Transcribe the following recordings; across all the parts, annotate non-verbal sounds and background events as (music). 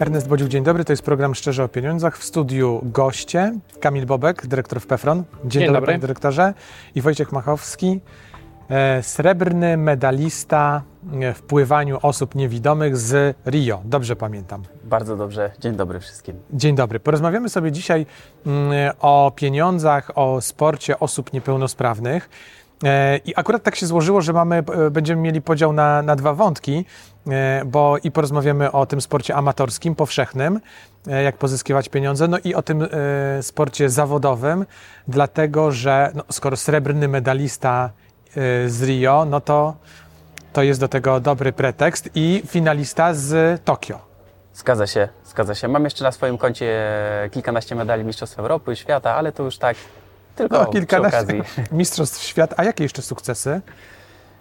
Ernest Bodziuk, dzień dobry. To jest program Szczerze o Pieniądzach. W studiu goście Kamil Bobek, dyrektor w PEFRON. Dzień, Dzień dobry, dobry. panie dyrektorze. I Wojciech Machowski, e, srebrny medalista e, w pływaniu osób niewidomych z Rio. Dobrze pamiętam. Bardzo dobrze. Dzień dobry wszystkim. Dzień dobry. Porozmawiamy sobie dzisiaj mm, o pieniądzach, o sporcie osób niepełnosprawnych. E, I akurat tak się złożyło, że mamy, e, będziemy mieli podział na, na dwa wątki, e, bo i porozmawiamy o tym sporcie amatorskim, powszechnym, jak pozyskiwać pieniądze, no i o tym sporcie zawodowym, dlatego że no, skoro srebrny medalista z Rio, no to, to jest do tego dobry pretekst i finalista z Tokio. Zgadza się, zgadza się. Mam jeszcze na swoim koncie kilkanaście medali Mistrzostw Europy, świata, ale to już tak tylko No, przy kilkanaście okazji. (laughs) mistrzostw świata. A jakie jeszcze sukcesy?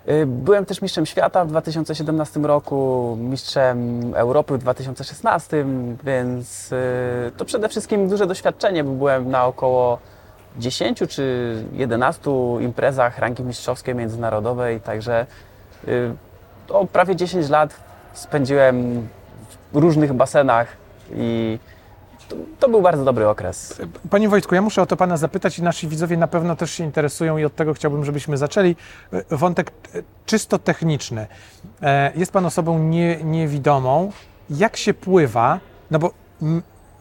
Y, Byłem też mistrzem świata w 2017 roku, mistrzem Europy w 2016, więc y, to przede wszystkim duże doświadczenie, bo byłem na około 10 czy 11 imprezach rangi mistrzowskiej międzynarodowej, także y, to prawie 10 lat spędziłem w różnych basenach i to, to był bardzo dobry okres. Panie Wojtku, ja muszę o to Pana zapytać i nasi widzowie na pewno też się interesują i od tego chciałbym, żebyśmy zaczęli. E, Wątek e, czysto techniczny. E, Jest Pan osobą nie, niewidomą. Jak się pływa? No bo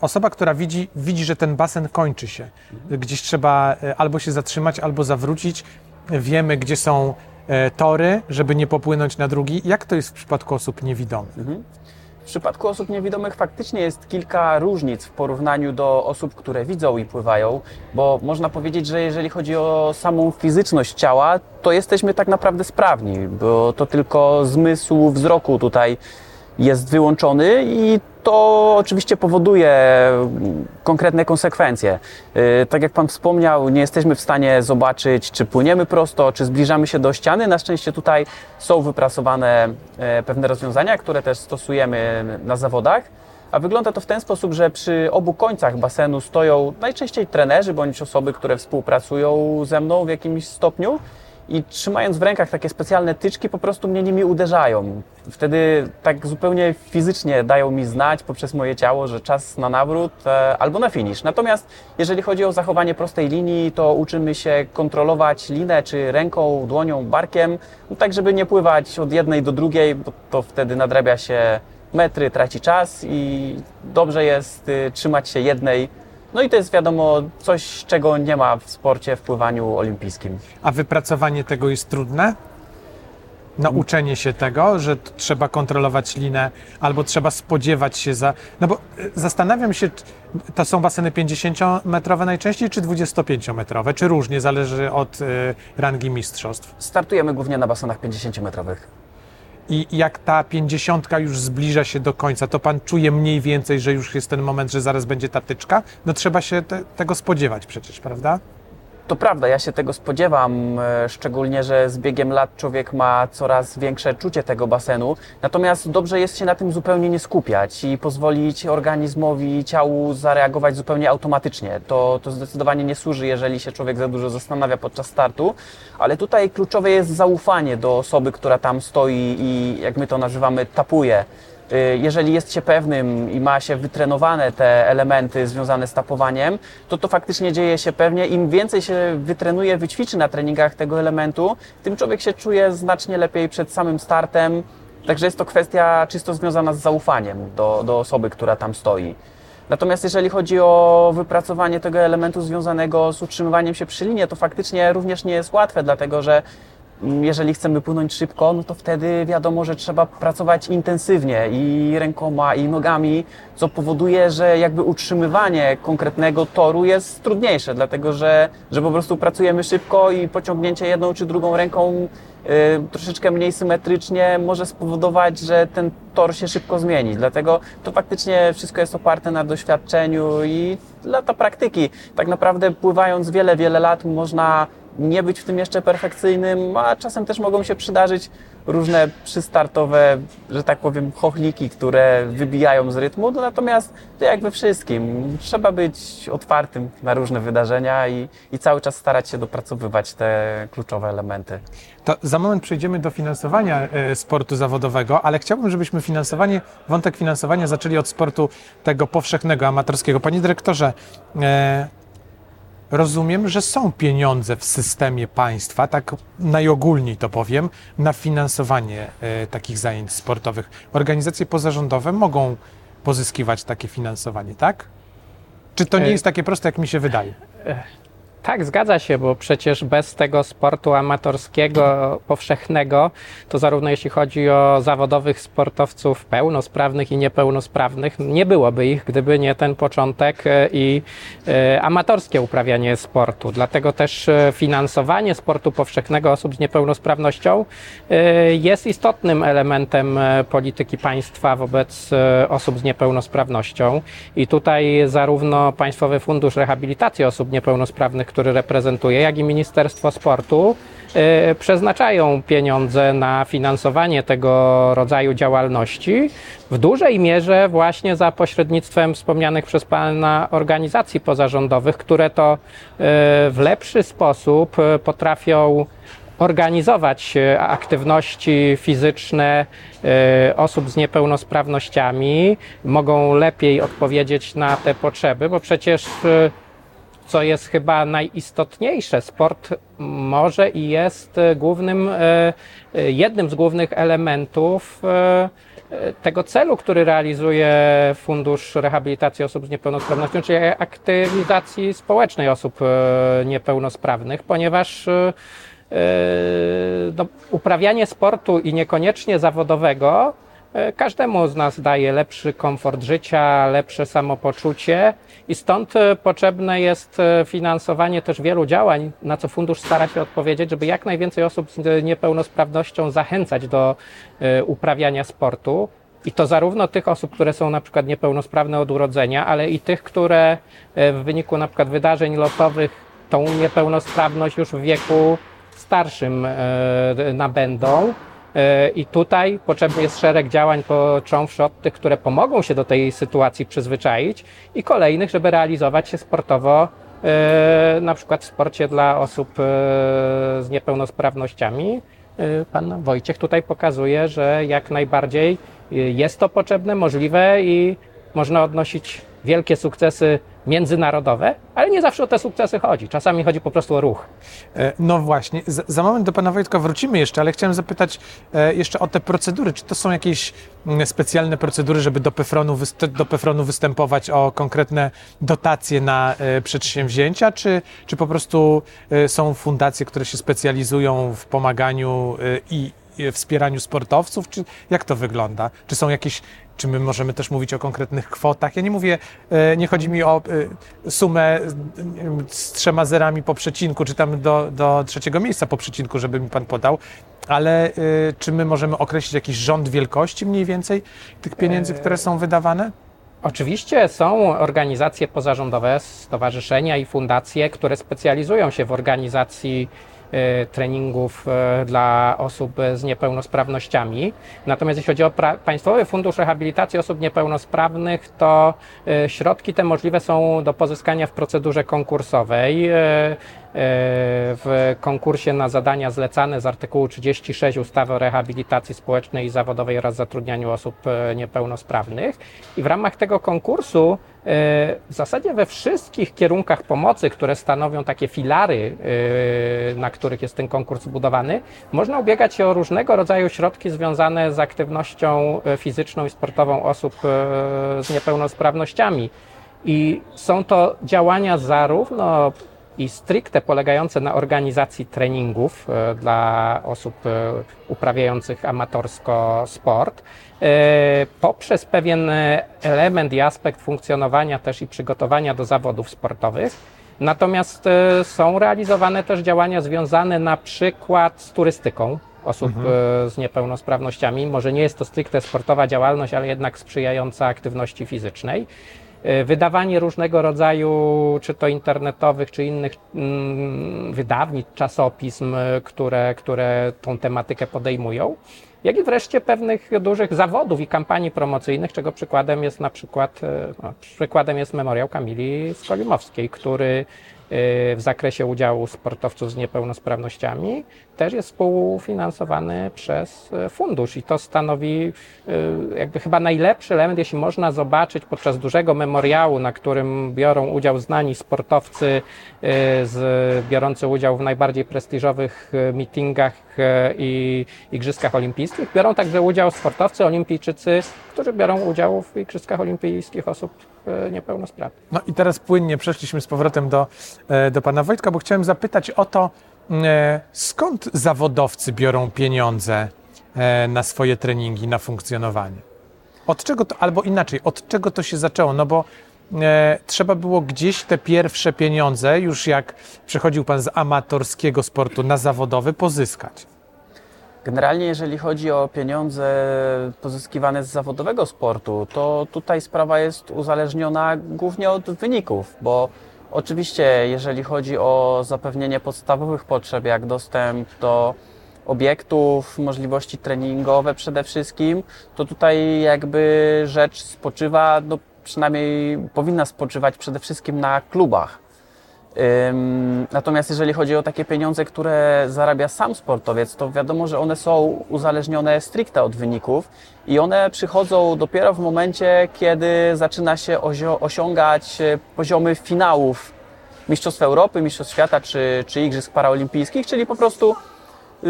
osoba, która widzi, widzi, że ten basen kończy się. Gdzieś trzeba albo się zatrzymać, albo zawrócić. Wiemy, gdzie są tory, żeby nie popłynąć na drugi. Jak to jest w przypadku osób niewidomych? W przypadku osób niewidomych faktycznie jest kilka różnic w porównaniu do osób, które widzą i pływają, bo można powiedzieć, że jeżeli chodzi o samą fizyczność ciała, to jesteśmy tak naprawdę sprawni, bo to tylko zmysł wzroku tutaj jest wyłączony i to oczywiście powoduje konkretne konsekwencje. Yy, Tak jak Pan wspomniał, nie jesteśmy w stanie zobaczyć, czy płyniemy prosto, czy zbliżamy się do ściany. Na szczęście tutaj są wypracowane e, pewne rozwiązania, które też stosujemy na zawodach. A wygląda to w ten sposób, że przy obu końcach basenu stoją najczęściej trenerzy bądź osoby, które współpracują ze mną w jakimś stopniu i trzymając w rękach takie specjalne tyczki, po prostu mnie nimi uderzają. Wtedy tak zupełnie fizycznie dają mi znać poprzez moje ciało, że czas na nawrót e, albo na finisz. Natomiast jeżeli chodzi o zachowanie prostej linii, to uczymy się kontrolować linę czy ręką, dłonią, barkiem, no tak żeby nie pływać od jednej do drugiej, bo to wtedy nadrabia się metry, traci czas i dobrze jest y, trzymać się jednej. No i to jest wiadomo coś, czego nie ma w sporcie w pływaniu olimpijskim. A wypracowanie tego jest trudne? Nauczenie się tego, że trzeba kontrolować linę, albo trzeba spodziewać się za. No bo y, zastanawiam się, to są baseny 50-metrowe najczęściej, czy 25-metrowe, czy różnie, zależy od y, rangi mistrzostw. Startujemy głównie na basenach 50-metrowych. I jak ta 50 już zbliża się do końca, to pan czuje mniej więcej, że już jest ten moment, że zaraz będzie ta tyczka? No trzeba się te, tego spodziewać przecież, prawda? To prawda, ja się tego spodziewam, e, szczególnie, że z biegiem lat człowiek ma coraz większe czucie tego basenu. Natomiast dobrze jest się na tym zupełnie nie skupiać i pozwolić organizmowi, ciału zareagować zupełnie automatycznie. To, to zdecydowanie nie służy, jeżeli się człowiek za dużo zastanawia podczas startu, ale tutaj kluczowe jest zaufanie do osoby, która tam stoi i, jak my to nazywamy, tapuje. Y, Jeżeli jest się pewnym i ma się wytrenowane te elementy związane z tapowaniem, to to faktycznie dzieje się pewnie. Im więcej się wytrenuje, wyćwiczy na treningach tego elementu, tym człowiek się czuje znacznie lepiej przed samym startem. Także jest to kwestia czysto związana z zaufaniem do, do osoby, która tam stoi. Natomiast jeżeli chodzi o wypracowanie tego elementu związanego z utrzymywaniem się przy linie, to faktycznie również nie jest łatwe, dlatego że jeżeli chcemy płynąć szybko, no to wtedy wiadomo, że trzeba pracować intensywnie i rękoma, i nogami, co powoduje, że jakby utrzymywanie konkretnego toru jest trudniejsze, dlatego że, że po prostu pracujemy szybko i pociągnięcie jedną czy drugą ręką y, troszeczkę mniej symetrycznie może spowodować, że ten tor się szybko zmieni. Dlatego to faktycznie wszystko jest oparte na doświadczeniu i lata praktyki. Tak naprawdę pływając wiele, wiele lat można nie być w tym jeszcze perfekcyjnym, a czasem też mogą się przydarzyć różne przystartowe, że tak powiem, chochliki, które wybijają z rytmu, no natomiast to jak we wszystkim, trzeba być otwartym na różne wydarzenia i, i cały czas starać się dopracowywać te kluczowe elementy. To za moment przejdziemy do finansowania e, sportu zawodowego, ale chciałbym, żebyśmy finansowanie, wątek finansowania zaczęli od sportu tego powszechnego, amatorskiego. Panie dyrektorze, e, rozumiem, że są pieniądze w systemie państwa, tak najogólniej to powiem, na finansowanie e, takich zajęć sportowych. Organizacje pozarządowe mogą pozyskiwać takie finansowanie, tak? Czy to nie E, jest takie proste, jak mi się wydaje? Tak, zgadza się, bo przecież bez tego sportu amatorskiego, powszechnego, to zarówno jeśli chodzi o zawodowych sportowców pełnosprawnych i niepełnosprawnych, nie byłoby ich, gdyby nie ten początek e, i e, amatorskie uprawianie sportu. Dlatego też e, finansowanie sportu powszechnego osób z niepełnosprawnością jest istotnym elementem polityki państwa wobec osób z niepełnosprawnością. I tutaj zarówno Państwowy Fundusz Rehabilitacji Osób Niepełnosprawnych, który reprezentuję, jak i Ministerstwo Sportu e, przeznaczają pieniądze na finansowanie tego rodzaju działalności w dużej mierze właśnie za pośrednictwem wspomnianych przez Pana organizacji pozarządowych, które to e, w lepszy sposób e, potrafią organizować aktywności fizyczne osób z niepełnosprawnościami, mogą lepiej odpowiedzieć na te potrzeby, bo przecież co jest chyba najistotniejsze, sport może i jest e, głównym, e, e, jednym z głównych elementów tego celu, który realizuje Fundusz Rehabilitacji Osób z Niepełnosprawnością, czyli aktywizacji społecznej osób niepełnosprawnych, ponieważ no, uprawianie sportu i niekoniecznie zawodowego każdemu z nas daje lepszy komfort życia, lepsze samopoczucie i stąd e, potrzebne jest e, finansowanie też wielu działań, na co fundusz stara się odpowiedzieć, żeby jak najwięcej osób z e, niepełnosprawnością zachęcać do e, uprawiania sportu. I to zarówno tych osób, które są na przykład niepełnosprawne od urodzenia, ale i tych, które e, w wyniku na przykład wydarzeń losowych tą niepełnosprawność już w wieku starszym e, nabędą. E, I tutaj potrzebny jest szereg działań, począwszy od tych, które pomogą się do tej sytuacji przyzwyczaić, i kolejnych, żeby realizować się sportowo, e, na przykład w sporcie dla osób e, z niepełnosprawnościami. Pan Wojciech tutaj pokazuje, że jak najbardziej jest to potrzebne, możliwe i można odnosić wielkie sukcesy międzynarodowe, ale nie zawsze o te sukcesy chodzi. Czasami chodzi po prostu o ruch. E, No właśnie, za, moment do pana Wojtka wrócimy jeszcze, ale chciałem zapytać e, jeszcze o te procedury. Czy to są jakieś mm, specjalne procedury, żeby do PFRON-u, do występować o konkretne dotacje na e, przedsięwzięcia, czy, czy po prostu są fundacje, które się specjalizują w pomaganiu i wspieraniu sportowców, czy jak to wygląda? Czy są jakieś, czy my możemy też mówić o konkretnych kwotach? Ja nie mówię, e, nie chodzi mi o e, sumę z- trzema zerami po przecinku, czy tam do, do trzeciego miejsca po przecinku, żeby mi pan podał, ale e, czy my możemy określić jakiś rząd wielkości mniej więcej tych pieniędzy, które są wydawane? Oczywiście są organizacje pozarządowe, stowarzyszenia i fundacje, które specjalizują się w organizacji treningów e, dla osób z niepełnosprawnościami. Natomiast jeśli chodzi o Państwowy Fundusz Rehabilitacji Osób Niepełnosprawnych, to e, środki te możliwe są do pozyskania w procedurze konkursowej. e, e, W konkursie na zadania zlecane z artykułu 36 ustawy o rehabilitacji społecznej i zawodowej oraz zatrudnianiu osób e, niepełnosprawnych. I w ramach tego konkursu e, w zasadzie we wszystkich kierunkach pomocy, które stanowią takie filary, e, na których jest ten konkurs zbudowany, można ubiegać się o różnego rodzaju środki związane z aktywnością e, fizyczną i sportową osób e, z niepełnosprawnościami. I są to działania zarówno i stricte polegające na organizacji treningów e, dla osób e, uprawiających amatorsko sport, e, poprzez pewien element i aspekt funkcjonowania też i przygotowania do zawodów sportowych. Natomiast są realizowane też działania związane na przykład z turystyką osób e, z niepełnosprawnościami. Może nie jest to stricte sportowa działalność, ale jednak sprzyjająca aktywności fizycznej. Y, Wydawanie różnego rodzaju, czy to internetowych, czy innych mm, wydawnictw, czasopism, y, które, które tą tematykę podejmują, jak i wreszcie pewnych dużych zawodów i kampanii promocyjnych, czego przykładem jest na przykład, y, no, przykładem jest memoriał Kamili Skolimowskiej, który w zakresie udziału sportowców z niepełnosprawnościami też jest współfinansowany przez y, fundusz. I to stanowi y, jakby chyba najlepszy element, jeśli można zobaczyć podczas dużego memoriału, na którym biorą udział znani sportowcy y, z, biorący udział w najbardziej prestiżowych y, meetingach y, i igrzyskach olimpijskich. Biorą także udział sportowcy olimpijczycy, którzy biorą udział w igrzyskach olimpijskich osób y, niepełnosprawnych. No i teraz płynnie przeszliśmy z powrotem do, e, do pana Wojtka, bo chciałem zapytać o to, e, skąd zawodowcy biorą pieniądze e, na swoje treningi, na funkcjonowanie? Od czego to, albo inaczej, od czego to się zaczęło? No bo e, trzeba było gdzieś te pierwsze pieniądze, już jak przechodził pan z amatorskiego sportu na zawodowy, pozyskać. Generalnie, jeżeli chodzi o pieniądze pozyskiwane z zawodowego sportu, to tutaj sprawa jest uzależniona głównie od wyników, bo oczywiście, jeżeli chodzi o zapewnienie podstawowych potrzeb, jak dostęp do obiektów, możliwości treningowe przede wszystkim, to tutaj jakby rzecz spoczywa, no przynajmniej powinna spoczywać przede wszystkim na klubach. Natomiast jeżeli chodzi o takie pieniądze, które zarabia sam sportowiec, to wiadomo, że one są uzależnione stricte od wyników i one przychodzą dopiero w momencie, kiedy zaczyna się osiągać e, poziomy finałów Mistrzostw Europy, Mistrzostw Świata czy, czy Igrzysk Paraolimpijskich, czyli po prostu y,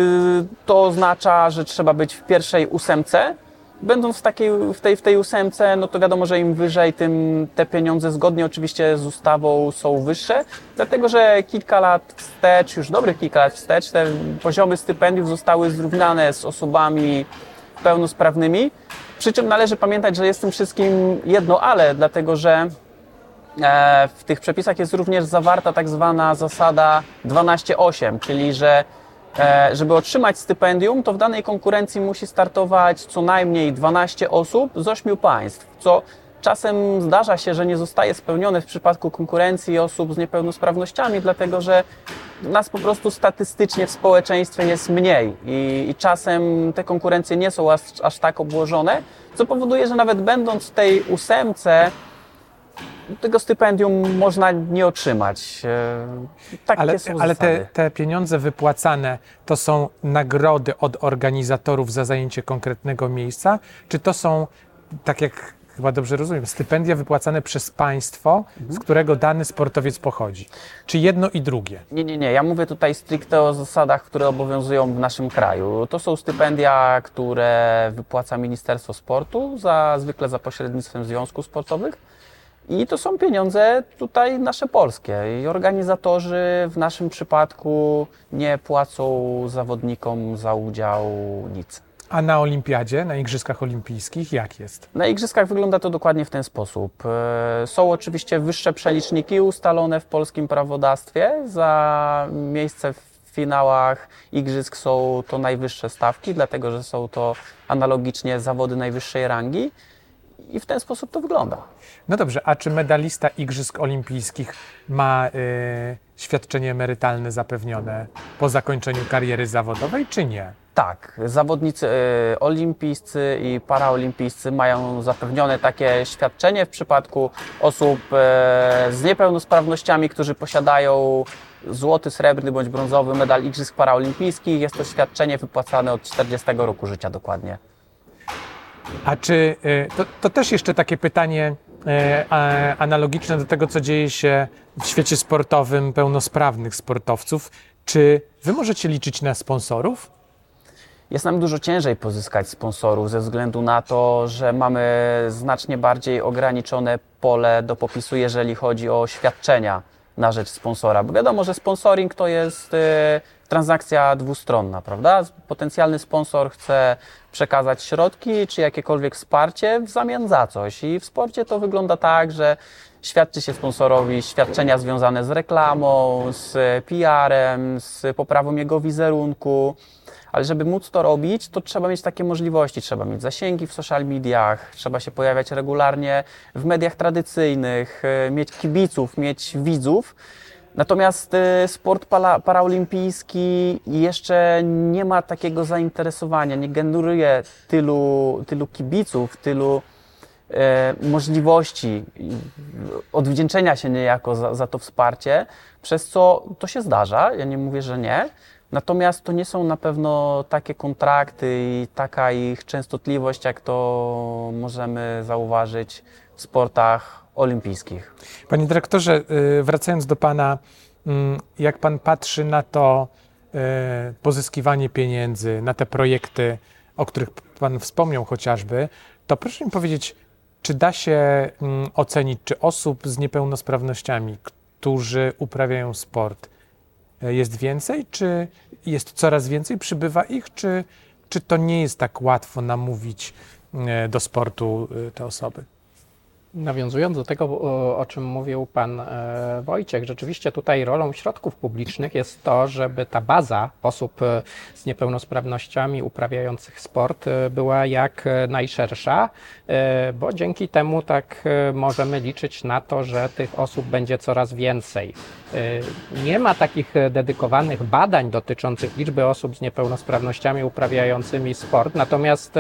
to oznacza, że trzeba być w pierwszej ósemce. Będąc w, takiej, w, tej, w tej ósemce, no to wiadomo, że im wyżej, tym te pieniądze zgodnie oczywiście z ustawą są wyższe, dlatego że kilka lat wstecz, już dobrych kilka lat wstecz, te poziomy stypendiów zostały zrównane z osobami pełnosprawnymi. Przy czym należy pamiętać, że jest tym wszystkim jedno ale, dlatego że E, W tych przepisach jest również zawarta tak zwana zasada 12-8, czyli że żeby otrzymać stypendium, to w danej konkurencji musi startować co najmniej 12 osób z 8 państw, co czasem zdarza się, że nie zostaje spełnione w przypadku konkurencji osób z niepełnosprawnościami, dlatego że nas po prostu statystycznie w społeczeństwie jest mniej i, i czasem te konkurencje nie są aż, aż tak obłożone, co powoduje, że nawet będąc w tej ósemce, tego stypendium można nie otrzymać. E, Takie Ale, są ale te, te pieniądze wypłacane to są nagrody od organizatorów za zajęcie konkretnego miejsca, czy to są, tak jak chyba dobrze rozumiem, stypendia wypłacane przez państwo, z którego dany sportowiec pochodzi? Czy jedno i drugie? Nie, nie, nie. Ja mówię tutaj stricte o zasadach, które obowiązują w naszym kraju. To są stypendia, które wypłaca Ministerstwo Sportu, za, zwykle za pośrednictwem związków sportowych. I to są pieniądze tutaj nasze polskie. I organizatorzy w naszym przypadku nie płacą zawodnikom za udział nic. A na olimpiadzie, na Igrzyskach Olimpijskich, jak jest? Na igrzyskach wygląda to dokładnie w ten sposób. E, Są oczywiście wyższe przeliczniki ustalone w polskim prawodawstwie. Za miejsce w finałach igrzysk są to najwyższe stawki, dlatego że są to analogicznie zawody najwyższej rangi. I w ten sposób to wygląda. No dobrze, a czy medalista Igrzysk Olimpijskich ma y, świadczenie emerytalne zapewnione po zakończeniu kariery zawodowej, czy nie? Tak, zawodnicy e, olimpijscy i paraolimpijscy mają zapewnione takie świadczenie w przypadku osób e, z niepełnosprawnościami, którzy posiadają złoty, srebrny bądź brązowy medal Igrzysk Paraolimpijskich. Jest to świadczenie wypłacane od 40 roku życia dokładnie. A czy y, to, to też jeszcze takie pytanie a- analogiczne do tego, co dzieje się w świecie sportowym pełnosprawnych sportowców. Czy wy możecie liczyć na sponsorów? Jest nam dużo ciężej pozyskać sponsorów ze względu na to, że mamy znacznie bardziej ograniczone pole do popisu, jeżeli chodzi o świadczenia na rzecz sponsora. Bo wiadomo, że sponsoring to jest e, transakcja dwustronna, prawda? Potencjalny sponsor chce przekazać środki czy jakiekolwiek wsparcie w zamian za coś. I w sporcie to wygląda tak, że świadczy się sponsorowi świadczenia związane z reklamą, z PR-em, z poprawą jego wizerunku. Ale żeby móc to robić, to trzeba mieć takie możliwości. Trzeba mieć zasięgi w social mediach, trzeba się pojawiać regularnie w mediach tradycyjnych, mieć kibiców, mieć widzów. Natomiast e, sport para, paraolimpijski jeszcze nie ma takiego zainteresowania, nie generuje tylu, tylu kibiców, tylu e, możliwości odwdzięczenia się niejako za, za to wsparcie, przez co to się zdarza, ja nie mówię, że nie, Natomiast to nie są na pewno takie kontrakty i taka ich częstotliwość, jak to możemy zauważyć w sportach olimpijskich. Panie dyrektorze, y, wracając do Pana, mm, jak Pan patrzy na to y, pozyskiwanie pieniędzy, na te projekty, o których Pan wspomniał chociażby, to proszę mi powiedzieć, czy da się mm, ocenić, czy osób z niepełnosprawnościami, którzy uprawiają sport, y, jest więcej, czy jest coraz więcej, przybywa ich, czy, czy to nie jest tak łatwo namówić do sportu te osoby? Nawiązując do tego, o czym mówił pan e, Wojciech, rzeczywiście tutaj rolą środków publicznych jest to, żeby ta baza osób e, z niepełnosprawnościami uprawiających sport e, była jak najszersza, bo dzięki temu tak możemy liczyć na to, że tych osób będzie coraz więcej. Nie ma takich dedykowanych badań dotyczących liczby osób z niepełnosprawnościami uprawiającymi sport, natomiast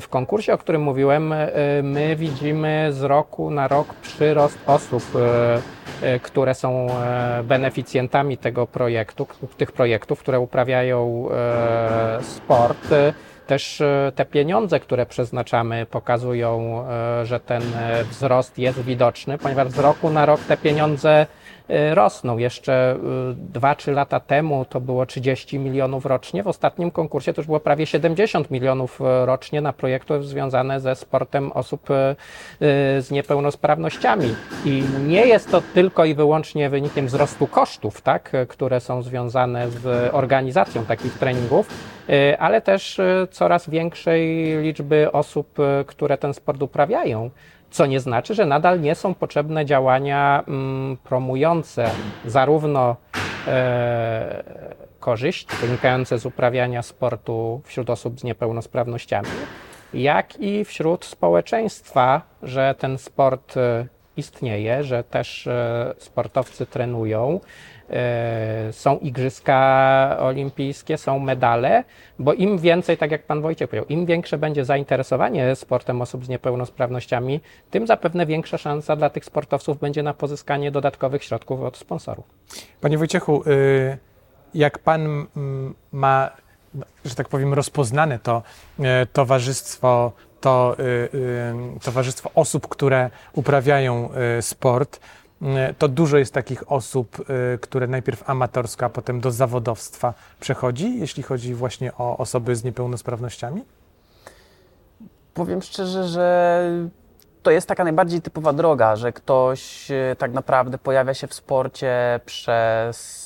w konkursie, o którym mówiłem, my widzimy z roku roku na rok przyrost osób, e, e, które są e, beneficjentami tego projektu, tych projektów, które uprawiają sport. Też te pieniądze, które przeznaczamy, pokazują, że ten wzrost jest widoczny, ponieważ z roku na rok te pieniądze rosną. Jeszcze 2-3 y, lata temu to było 30 milionów rocznie. W ostatnim konkursie to już było prawie 70 milionów y, rocznie na projekty związane ze sportem osób z niepełnosprawnościami. I nie jest to tylko i wyłącznie wynikiem wzrostu kosztów, tak, które są związane z organizacją takich treningów, ale też coraz większej liczby osób, które ten sport uprawiają co nie znaczy, że nadal nie są potrzebne działania mm, promujące zarówno e, korzyści wynikające z uprawiania sportu wśród osób z niepełnosprawnościami, jak i wśród społeczeństwa, że ten sport e, istnieje, że też e, sportowcy trenują, są igrzyska olimpijskie, są medale, bo im więcej, tak jak pan Wojciech powiedział, im większe będzie zainteresowanie sportem osób z niepełnosprawnościami, tym zapewne większa szansa dla tych sportowców będzie na pozyskanie dodatkowych środków od sponsorów. Panie Wojciechu, y, jak pan ma, że tak powiem, rozpoznane to e, towarzystwo, to y, y, towarzystwo osób, które uprawiają sport, E, to dużo jest takich osób, e, które najpierw amatorsko, a potem do zawodowstwa przechodzi, jeśli chodzi właśnie o osoby z niepełnosprawnościami? Powiem szczerze, że to jest taka najbardziej typowa droga, że ktoś e, tak naprawdę pojawia się w sporcie przez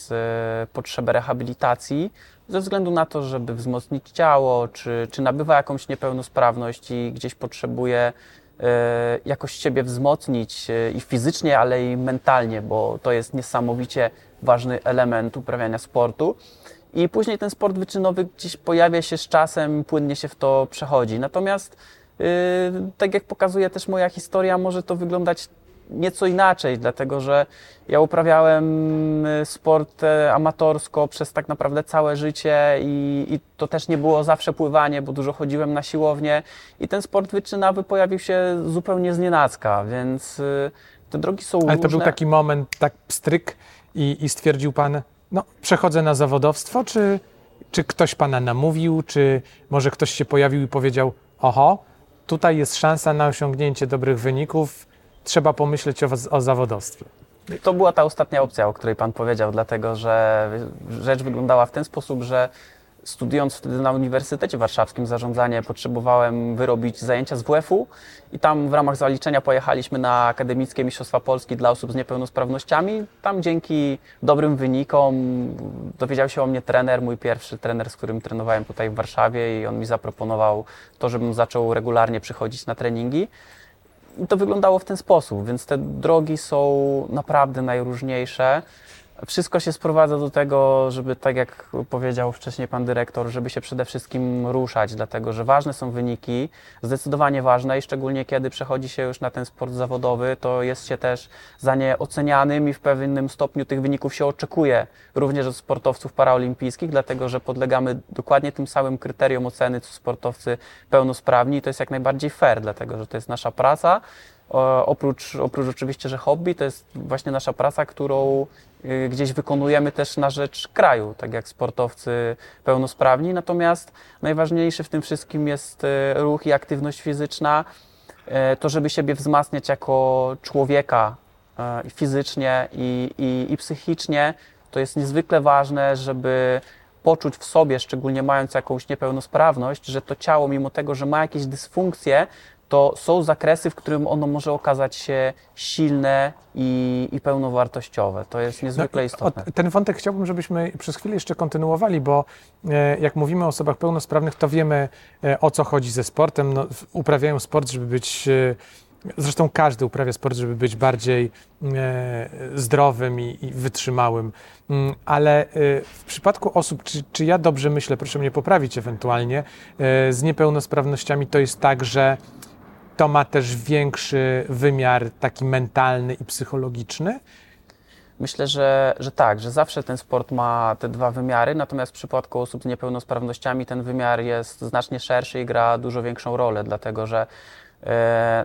potrzebę rehabilitacji, ze względu na to, żeby wzmocnić ciało, czy, czy nabywa jakąś niepełnosprawność i gdzieś potrzebuje E, jakoś siebie wzmocnić e, i fizycznie, ale i mentalnie, bo to jest niesamowicie ważny element uprawiania sportu. I później ten sport wyczynowy gdzieś pojawia się z czasem, płynnie się w to przechodzi. Natomiast, e, tak jak pokazuje też moja historia, może to wyglądać nieco inaczej, dlatego że ja uprawiałem y, sport e, amatorsko przez tak naprawdę całe życie i, i, to też nie było zawsze pływanie, bo dużo chodziłem na siłownię i ten sport wyczynowy pojawił się zupełnie z nienacka, więc y, te drogi są Ale różne. to był taki moment, tak stryk i, i stwierdził Pan, no przechodzę na zawodowstwo, czy, czy ktoś Pana namówił, czy może ktoś się pojawił i powiedział, oho, tutaj jest szansa na osiągnięcie dobrych wyników, trzeba pomyśleć o, o zawodowstwie. To była ta ostatnia opcja, o której Pan powiedział, dlatego że rzecz wyglądała w ten sposób, że studiując wtedy na Uniwersytecie Warszawskim zarządzanie, potrzebowałem wyrobić zajęcia z WF-u i tam w ramach zaliczenia pojechaliśmy na Akademickie Mistrzostwa Polski dla osób z niepełnosprawnościami. Tam dzięki dobrym wynikom dowiedział się o mnie trener, mój pierwszy trener, z którym trenowałem tutaj w Warszawie i on mi zaproponował to, żebym zaczął regularnie przychodzić na treningi. I to wyglądało w ten sposób, więc te drogi są naprawdę najróżniejsze. Wszystko się sprowadza do tego, żeby, tak jak powiedział wcześniej pan dyrektor, żeby się przede wszystkim ruszać, dlatego że ważne są wyniki, zdecydowanie ważne i szczególnie kiedy przechodzi się już na ten sport zawodowy, to jest się też za nie ocenianym i w pewnym stopniu tych wyników się oczekuje również od sportowców paraolimpijskich, dlatego że podlegamy dokładnie tym samym kryterium oceny co sportowcy pełnosprawni i to jest jak najbardziej fair, dlatego że to jest nasza praca. O, oprócz, oprócz oczywiście, że hobby, to jest właśnie nasza praca, którą y, gdzieś wykonujemy też na rzecz kraju, tak jak sportowcy pełnosprawni. Natomiast najważniejszy w tym wszystkim jest y, ruch i aktywność fizyczna, y, to żeby siebie wzmacniać jako człowieka y, fizycznie i, i, i psychicznie. To jest niezwykle ważne, żeby poczuć w sobie, szczególnie mając jakąś niepełnosprawność, że to ciało, mimo tego, że ma jakieś dysfunkcje, to są zakresy, w którym ono może okazać się silne i, i pełnowartościowe. To jest niezwykle No, istotne. o- ten wątek chciałbym, żebyśmy przez chwilę jeszcze kontynuowali, bo e, jak mówimy o osobach pełnosprawnych, to wiemy e, o co chodzi ze sportem. No, uprawiają sport, żeby być. E, zresztą każdy uprawia sport, żeby być bardziej e, zdrowym i, i wytrzymałym. Mm, Ale e, w przypadku osób, czy, czy ja dobrze myślę, proszę mnie poprawić ewentualnie, e, z niepełnosprawnościami to jest tak, że to ma też większy wymiar taki mentalny i psychologiczny. Myślę, że, że tak, że zawsze ten sport ma te dwa wymiary, natomiast w przypadku osób z niepełnosprawnościami ten wymiar jest znacznie szerszy i gra dużo większą rolę, dlatego że e,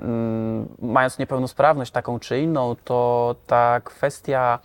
mając niepełnosprawność taką czy inną, to ta kwestia,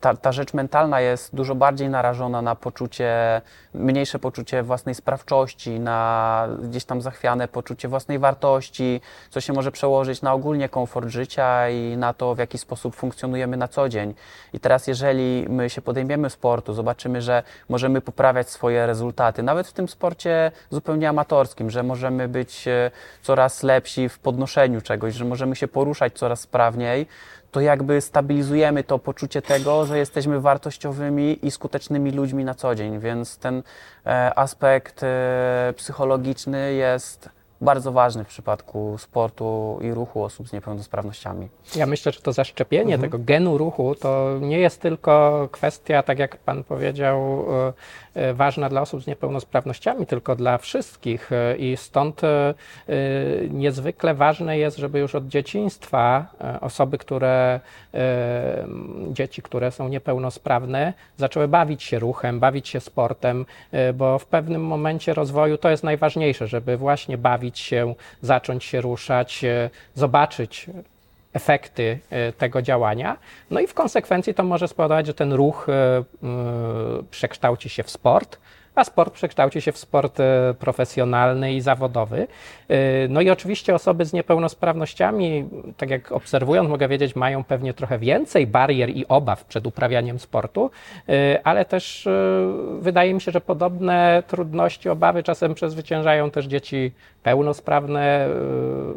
ta, ta rzecz mentalna jest dużo bardziej narażona na poczucie, mniejsze poczucie własnej sprawczości, na gdzieś tam zachwiane poczucie własnej wartości, co się może przełożyć na ogólnie komfort życia i na to, w jaki sposób funkcjonujemy na co dzień. I teraz, jeżeli my się podejmiemy sportu, zobaczymy, że możemy poprawiać swoje rezultaty, nawet w tym sporcie zupełnie amatorskim, że możemy być e, coraz lepsi w podnoszeniu czegoś, że możemy się poruszać coraz sprawniej, to jakby stabilizujemy to poczucie tego, że jesteśmy wartościowymi i skutecznymi ludźmi na co dzień, więc ten e, aspekt e, psychologiczny jest bardzo ważny w przypadku sportu i ruchu osób z niepełnosprawnościami. Ja myślę, że to zaszczepienie Mhm. tego genu ruchu to nie jest tylko kwestia, tak jak Pan powiedział, e, e, ważna dla osób z niepełnosprawnościami, tylko dla wszystkich. E, I stąd niezwykle ważne jest, żeby już od dzieciństwa osoby, które, dzieci, które są niepełnosprawne, zaczęły bawić się ruchem, bawić się sportem, bo w pewnym momencie rozwoju to jest najważniejsze, żeby właśnie bawić się, zacząć się ruszać, e, zobaczyć efekty e, tego działania. No i w konsekwencji to może spowodować, że ten ruch e, przekształci się w sport, a sport przekształci się w sport e, profesjonalny i zawodowy. E, No i oczywiście osoby z niepełnosprawnościami, tak jak obserwując, mogę wiedzieć, mają pewnie trochę więcej barier i obaw przed uprawianiem sportu, e, ale też wydaje mi się, że podobne trudności, obawy czasem przezwyciężają też dzieci pełnosprawne.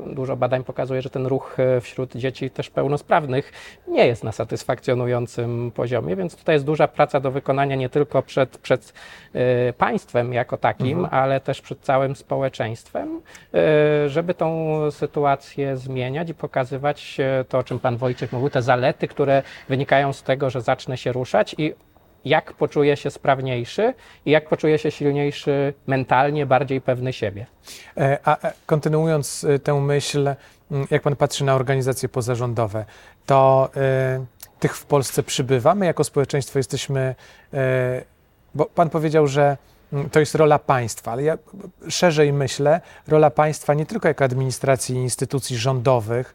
Dużo badań pokazuje, że ten ruch wśród dzieci też pełnosprawnych nie jest na satysfakcjonującym poziomie, więc tutaj jest duża praca do wykonania nie tylko przed, przed państwem jako takim, ale też przed całym społeczeństwem, e, żeby tą sytuację zmieniać i pokazywać e, to, o czym pan Wojciech mówił, te zalety, które wynikają z tego, że zacznę się ruszać i jak poczuję się sprawniejszy i jak poczuję się silniejszy mentalnie, bardziej pewny siebie. E, A e, kontynuując e, tę myśl, m, jak pan patrzy na organizacje pozarządowe, to tych w Polsce przybywa. My jako społeczeństwo jesteśmy, bo pan powiedział, że mm, to jest rola państwa, ale ja szerzej myślę, rola państwa nie tylko jako administracji i instytucji rządowych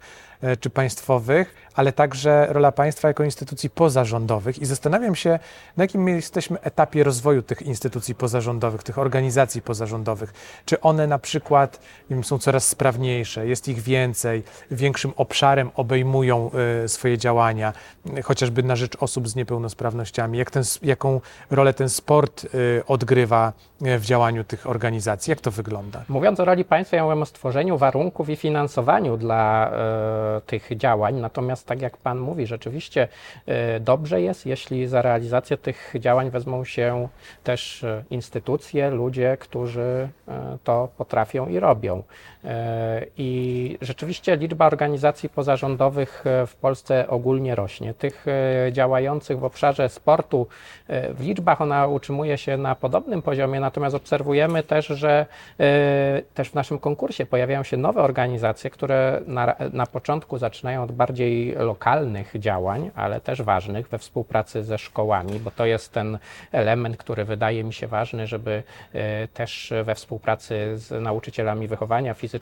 czy państwowych, ale także rola państwa jako instytucji pozarządowych. I zastanawiam się, na jakim my jesteśmy etapie rozwoju tych instytucji pozarządowych, tych organizacji pozarządowych. Czy one na przykład wiem, są coraz sprawniejsze, jest ich więcej, większym obszarem obejmują e, swoje działania, e, chociażby na rzecz osób z niepełnosprawnościami. Jak ten, jaką rolę ten sport e, odgrywa e, w działaniu tych organizacji? Jak to wygląda? Mówiąc o roli państwa, ja mówię o stworzeniu warunków i finansowaniu dla tych działań. Natomiast tak jak Pan mówi, rzeczywiście e, dobrze jest, jeśli za realizację tych działań wezmą się też e, instytucje, ludzie, którzy e, to potrafią i robią. E, I rzeczywiście liczba organizacji pozarządowych e, w Polsce ogólnie rośnie. Tych e, działających w obszarze sportu w liczbach ona utrzymuje się na podobnym poziomie, natomiast obserwujemy też, że też w naszym konkursie pojawiają się nowe organizacje, które na, na początku zaczynają od bardziej lokalnych działań, ale też ważnych we współpracy ze szkołami, bo to jest ten element, który wydaje mi się ważny, żeby też we współpracy z nauczycielami wychowania fizycznego,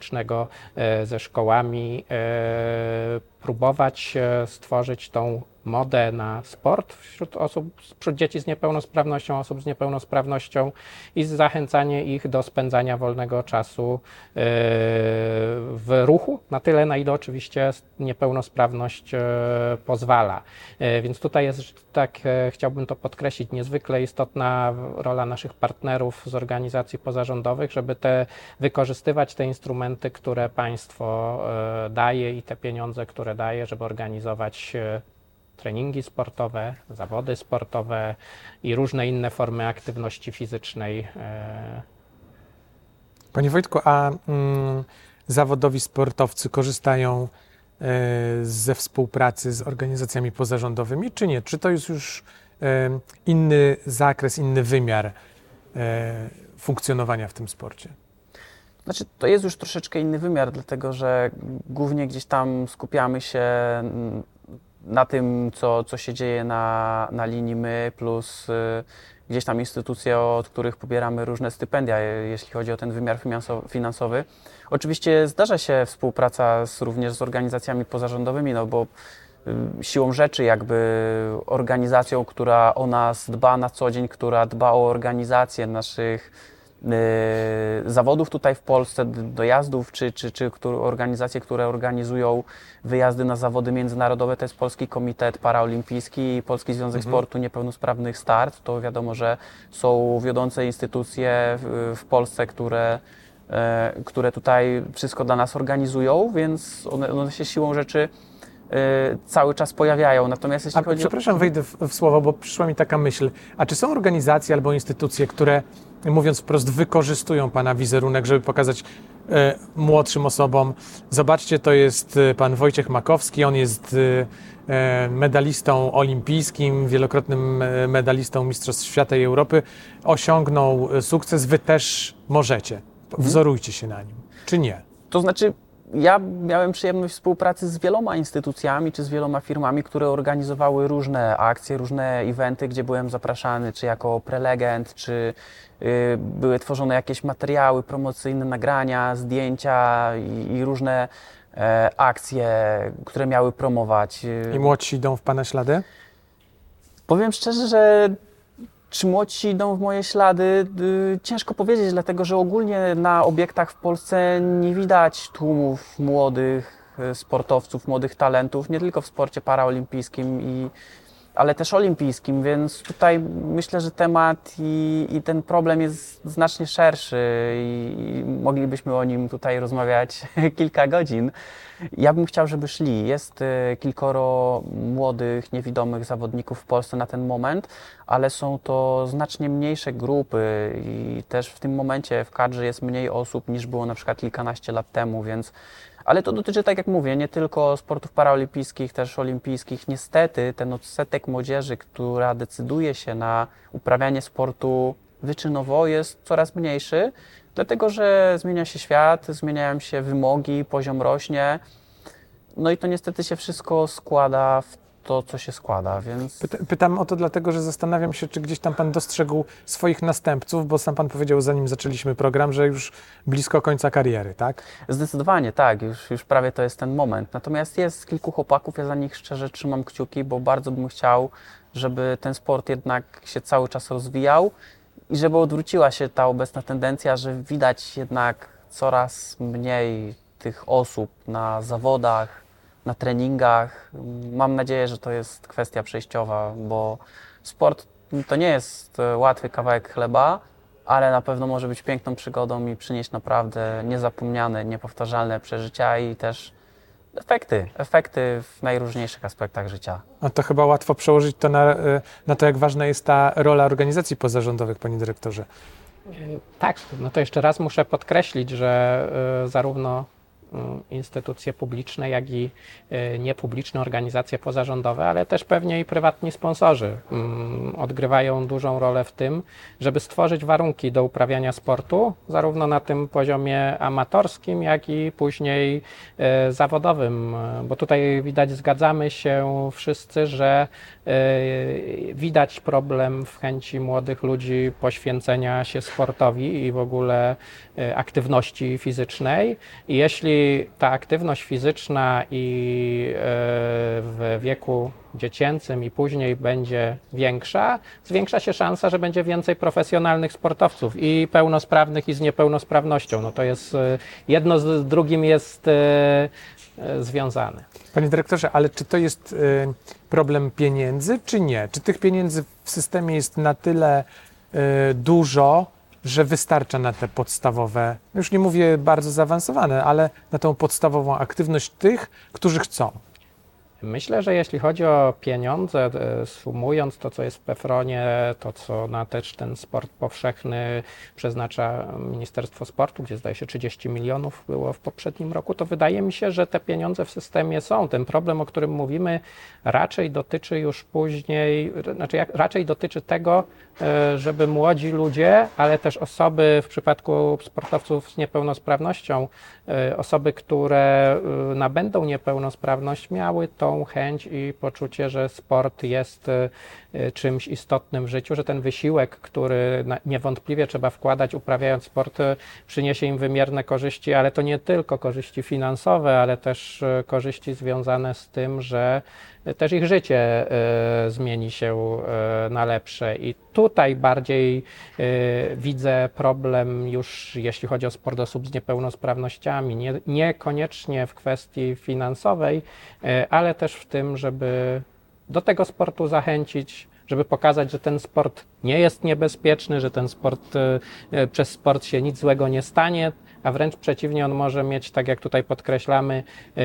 e, ze szkołami e, próbować e, stworzyć tą modę na sport wśród osób, wśród dzieci z niepełnosprawnością, osób z niepełnosprawnością i zachęcanie ich do spędzania wolnego czasu e, w ruchu, na tyle, na ile oczywiście niepełnosprawność e, pozwala. Więc tutaj jest, tak chciałbym to podkreślić, niezwykle istotna rola naszych partnerów z organizacji pozarządowych, żeby te, wykorzystywać te instrumenty, które państwo daje i te pieniądze, które daje, żeby organizować e, treningi sportowe, zawody sportowe i różne inne formy aktywności fizycznej. e, Panie Wojtku, a mm, zawodowi sportowcy korzystają e, ze współpracy z organizacjami pozarządowymi, czy nie? Czy to jest już e, inny zakres, inny wymiar e, funkcjonowania w tym sporcie? Znaczy, to jest już troszeczkę inny wymiar, dlatego że głównie gdzieś tam skupiamy się na tym, co, co się dzieje na, na linii my, plus y, gdzieś tam instytucje, od których pobieramy różne stypendia, je- jeśli chodzi o ten wymiar finanso- finansowy. Oczywiście zdarza się współpraca z, również z organizacjami pozarządowymi, no bo y, siłą rzeczy jakby organizacją, która o nas dba na co dzień, która dba o organizację naszych zawodów tutaj w Polsce, dojazdów, czy, czy, czy organizacje, które organizują wyjazdy na zawody międzynarodowe, to jest Polski Komitet Paraolimpijski i Polski Związek Sportu Niepełnosprawnych Start. To wiadomo, że są wiodące instytucje w, Polsce, które, e, które tutaj wszystko dla nas organizują, więc one, one się siłą rzeczy cały czas pojawiają. Natomiast jeśli A, chodzi o... przepraszam, wejdę w, w słowo, bo przyszła mi taka myśl. A czy są organizacje albo instytucje, które, mówiąc wprost, wykorzystują Pana wizerunek, żeby pokazać e, młodszym osobom, zobaczcie, to jest e, Pan Wojciech Makowski, on jest e, medalistą olimpijskim, wielokrotnym medalistą Mistrzostw Świata i Europy, osiągnął sukces, Wy też możecie. Wzorujcie się na nim. Czy nie? To znaczy, ja miałem przyjemność współpracy z wieloma instytucjami czy z wieloma firmami, które organizowały różne akcje, różne eventy, gdzie byłem zapraszany, czy jako prelegent, czy y, były tworzone jakieś materiały promocyjne, nagrania, zdjęcia i, i różne e, akcje, które miały promować. y, I młodsi idą w Pana ślady? Powiem szczerze, że czy młodsi idą w moje ślady, y, ciężko powiedzieć, dlatego że ogólnie na obiektach w Polsce nie widać tłumów młodych y, sportowców, młodych talentów, nie tylko w sporcie paraolimpijskim, i, ale też olimpijskim, więc tutaj myślę, że temat i, i ten problem jest znacznie szerszy i, i moglibyśmy o nim tutaj rozmawiać (laughs) kilka godzin. Ja bym chciał, żeby szli. Jest e, kilkoro młodych, niewidomych zawodników w Polsce na ten moment, ale są to znacznie mniejsze grupy i też w tym momencie w kadrze jest mniej osób niż było na przykład kilkanaście lat temu, więc ale to dotyczy, tak jak mówię, nie tylko sportów paraolimpijskich, też olimpijskich. Niestety ten odsetek młodzieży, która decyduje się na uprawianie sportu wyczynowo jest coraz mniejszy, dlatego że zmienia się świat, zmieniają się wymogi, poziom rośnie. No i to niestety się wszystko składa w to, co się składa, więc Pyta, pytam o to dlatego, że zastanawiam się, czy gdzieś tam Pan dostrzegł swoich następców, bo sam Pan powiedział, zanim zaczęliśmy program, że już blisko końca kariery, tak? Zdecydowanie tak, już, już prawie to jest ten moment. Natomiast jest kilku chłopaków, ja za nich szczerze trzymam kciuki, bo bardzo bym chciał, żeby ten sport jednak się cały czas rozwijał i żeby odwróciła się ta obecna tendencja, że widać jednak coraz mniej tych osób na zawodach, na treningach. Mam nadzieję, że to jest kwestia przejściowa, bo sport to nie jest e, łatwy kawałek chleba, ale na pewno może być piękną przygodą i przynieść naprawdę niezapomniane, niepowtarzalne przeżycia i też efekty, efekty w najróżniejszych aspektach życia. No to chyba łatwo przełożyć to na, y, na to, jak ważna jest ta rola organizacji pozarządowych, panie dyrektorze. Tak, no to jeszcze raz muszę podkreślić, że zarówno instytucje publiczne, jak i y, niepubliczne organizacje pozarządowe, ale też pewnie i prywatni sponsorzy mm, odgrywają dużą rolę w tym, żeby stworzyć warunki do uprawiania sportu, zarówno na tym poziomie amatorskim, jak i później y, zawodowym. Bo tutaj widać, zgadzamy się wszyscy, że y, widać problem w chęci młodych ludzi poświęcenia się sportowi i w ogóle y, aktywności fizycznej. I jeśli ta aktywność fizyczna i y, w wieku dziecięcym i później będzie większa, zwiększa się szansa, że będzie więcej profesjonalnych sportowców i pełnosprawnych i z niepełnosprawnością. No to jest y, jedno z drugim jest związane. Panie dyrektorze, ale czy to jest problem pieniędzy, czy nie? Czy tych pieniędzy w systemie jest na tyle dużo, że wystarcza na te podstawowe, już nie mówię bardzo zaawansowane, ale na tą podstawową aktywność tych, którzy chcą? Myślę, że jeśli chodzi o pieniądze, e, sumując to, co jest w Pefronie, to, co na też ten sport powszechny przeznacza Ministerstwo Sportu, gdzie zdaje się 30 milionów było w poprzednim roku, to wydaje mi się, że te pieniądze w systemie są. Ten problem, o którym mówimy, raczej dotyczy już później, znaczy raczej dotyczy tego, żeby młodzi ludzie, ale też osoby w przypadku sportowców z niepełnosprawnością, e, osoby, które e, nabędą niepełnosprawność, miały tą chęć i poczucie, że sport jest e, e, czymś istotnym w życiu, że ten wysiłek, który niewątpliwie trzeba wkładać uprawiając sport, e, przyniesie im wymierne korzyści, ale to nie tylko korzyści finansowe, ale też e, korzyści związane z tym, że e, też ich życie e, zmieni się e, na lepsze. I tutaj bardziej e, widzę problem już, jeśli chodzi o sport osób z niepełnosprawnościami. Nie, niekoniecznie w kwestii finansowej, ale też w tym, żeby do tego sportu zachęcić, żeby pokazać, że ten sport nie jest niebezpieczny, że ten sport, przez sport się nic złego nie stanie, a wręcz przeciwnie, on może mieć, tak jak tutaj podkreślamy, e,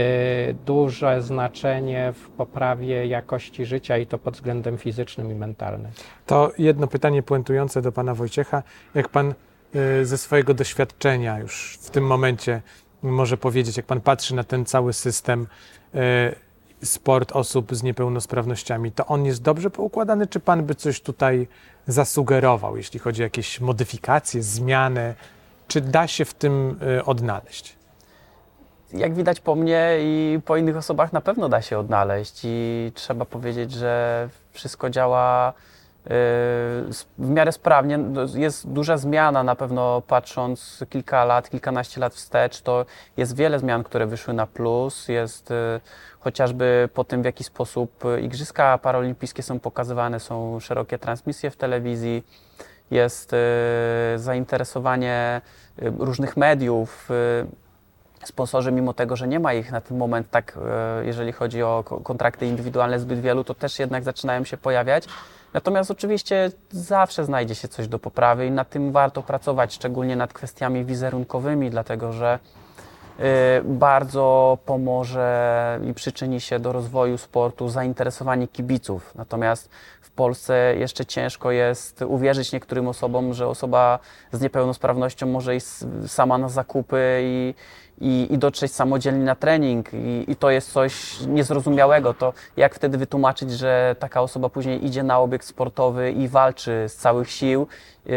duże znaczenie w poprawie jakości życia i to pod względem fizycznym i mentalnym. To jedno pytanie puentujące do pana Wojciecha. Jak pan y, ze swojego doświadczenia już w tym momencie może powiedzieć, jak pan patrzy na ten cały system y, sport osób z niepełnosprawnościami, to on jest dobrze poukładany, czy pan by coś tutaj zasugerował, jeśli chodzi o jakieś modyfikacje, zmiany? Czy da się w tym y, odnaleźć? Jak widać po mnie i po innych osobach na pewno da się odnaleźć i trzeba powiedzieć, że wszystko działa s- w miarę sprawnie. No, Jest duża zmiana na pewno patrząc kilka lat, kilkanaście lat wstecz, to jest wiele zmian, które wyszły na plus. Jest yy, chociażby po tym, w jaki sposób y, Igrzyska Paralimpijskie są pokazywane, są szerokie transmisje w telewizji, jest yy, zainteresowanie yy, różnych mediów. yy, sponsorzy, mimo tego, że nie ma ich na ten moment tak, jeżeli chodzi o ko- kontrakty indywidualne zbyt wielu, to też jednak zaczynają się pojawiać. Natomiast oczywiście zawsze znajdzie się coś do poprawy i nad tym warto pracować, szczególnie nad kwestiami wizerunkowymi, dlatego że y, bardzo pomoże i przyczyni się do rozwoju sportu zainteresowanie kibiców. Natomiast w Polsce jeszcze ciężko jest uwierzyć niektórym osobom, że osoba z niepełnosprawnością może iść sama na zakupy i, i, i dotrzeć samodzielnie na trening. I, I to jest coś niezrozumiałego. To jak wtedy wytłumaczyć, że taka osoba później idzie na obiekt sportowy i walczy z całych sił, yy,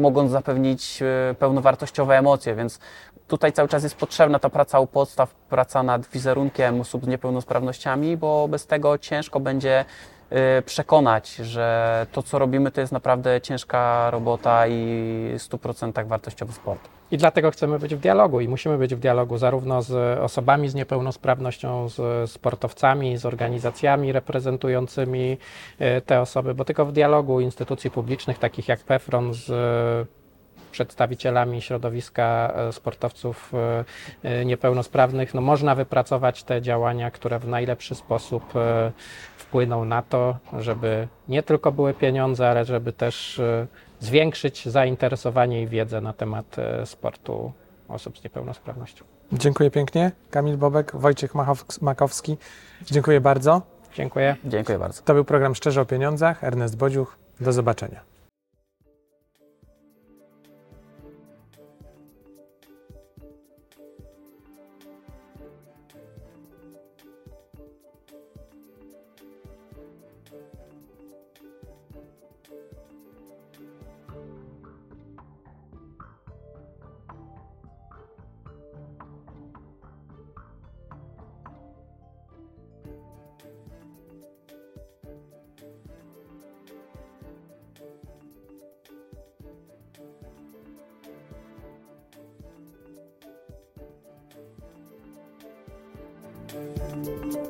mogąc zapewnić yy, pełnowartościowe emocje, więc tutaj cały czas jest potrzebna ta praca u podstaw, praca nad wizerunkiem osób z niepełnosprawnościami, bo bez tego ciężko będzie y, przekonać, że to, co robimy, to jest naprawdę ciężka robota i w 100% wartościowy sport. I dlatego chcemy być w dialogu i musimy być w dialogu zarówno z osobami z niepełnosprawnością, z sportowcami, z organizacjami reprezentującymi e, te osoby, bo tylko w dialogu instytucji publicznych, takich jak PEFRON, z przedstawicielami środowiska e, sportowców e, e, niepełnosprawnych, no można wypracować te działania, które w najlepszy sposób wpłyną na to, żeby nie tylko były pieniądze, ale żeby też zwiększyć zainteresowanie i wiedzę na temat sportu osób z niepełnosprawnością. Dziękuję pięknie. Kamil Bobek, Wojciech Makowski. Dziękuję bardzo. Dziękuję. Dziękuję bardzo. To był program Szczerze o Pieniądzach. Ernest Bodziuch. Do zobaczenia. you